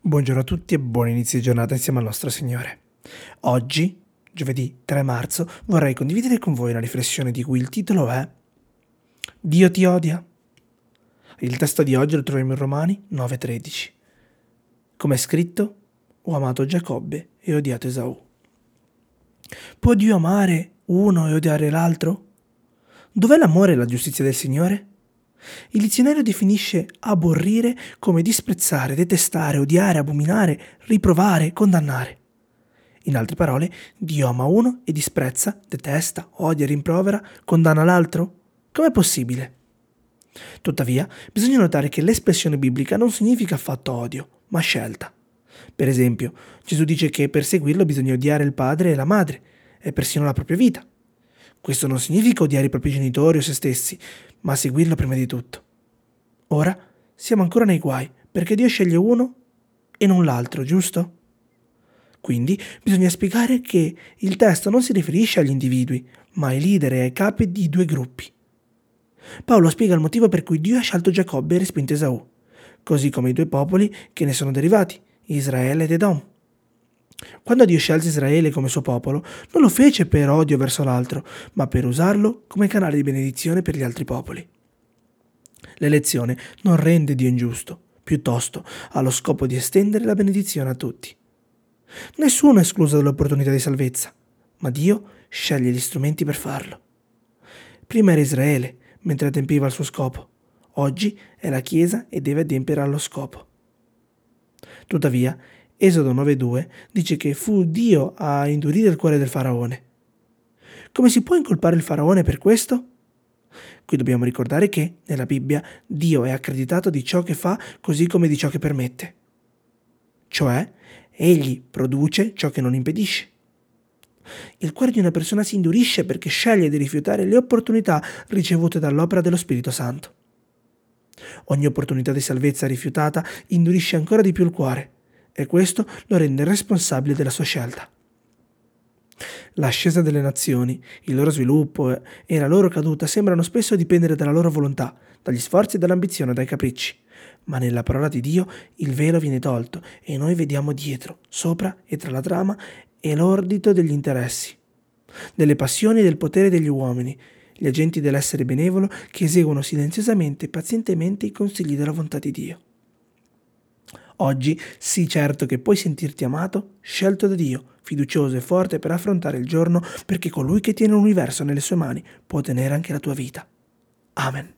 Buongiorno a tutti e buon inizio di giornata insieme al nostro Signore. Oggi, giovedì 3 marzo, vorrei condividere con voi una riflessione di cui il titolo è Dio ti odia? Il testo di oggi lo troviamo in Romani 9:13. Come è scritto, ho amato Giacobbe e odiato Esaù. Può Dio amare uno e odiare l'altro? Dov'è l'amore e la giustizia del Signore? Il dizionario definisce aborrire come disprezzare, detestare, odiare, abominare, riprovare, condannare. In altre parole, Dio ama uno e disprezza, detesta, odia, rimprovera, condanna l'altro? Com'è possibile? Tuttavia, bisogna notare che l'espressione biblica non significa affatto odio, ma scelta. Per esempio, Gesù dice che per seguirlo bisogna odiare il padre e la madre, e persino la propria vita. Questo non significa odiare i propri genitori o se stessi, ma seguirlo prima di tutto. Ora siamo ancora nei guai, perché Dio sceglie uno e non l'altro, giusto? Quindi bisogna spiegare che il testo non si riferisce agli individui, ma ai leader e ai capi di due gruppi. Paolo spiega il motivo per cui Dio ha scelto Giacobbe e respinto Esaù, così come i due popoli che ne sono derivati, Israele ed Edom. Quando Dio scelse Israele come suo popolo, non lo fece per odio verso l'altro, ma per usarlo come canale di benedizione per gli altri popoli. L'elezione non rende Dio ingiusto, piuttosto ha lo scopo di estendere la benedizione a tutti. Nessuno è escluso dall'opportunità di salvezza, ma Dio sceglie gli strumenti per farlo. Prima era Israele, mentre adempiva al suo scopo. Oggi è la Chiesa e deve adempiere allo scopo. Tuttavia, Esodo 9.2 dice che fu Dio a indurire il cuore del faraone. Come si può incolpare il faraone per questo? Qui dobbiamo ricordare che, nella Bibbia, Dio è accreditato di ciò che fa così come di ciò che permette. Cioè, egli produce ciò che non impedisce. Il cuore di una persona si indurisce perché sceglie di rifiutare le opportunità ricevute dall'opera dello Spirito Santo. Ogni opportunità di salvezza rifiutata indurisce ancora di più il cuore e questo lo rende responsabile della sua scelta. L'ascesa delle nazioni, il loro sviluppo e la loro caduta sembrano spesso dipendere dalla loro volontà, dagli sforzi, dall'ambizione, dai capricci. Ma nella parola di Dio il velo viene tolto e noi vediamo dietro, sopra e tra la trama e l'ordito degli interessi, delle passioni e del potere degli uomini, gli agenti dell'essere benevolo che eseguono silenziosamente e pazientemente i consigli della volontà di Dio. Oggi sii certo che puoi sentirti amato, scelto da Dio, fiducioso e forte per affrontare il giorno, perché colui che tiene l'universo nelle sue mani può tenere anche la tua vita. Amen.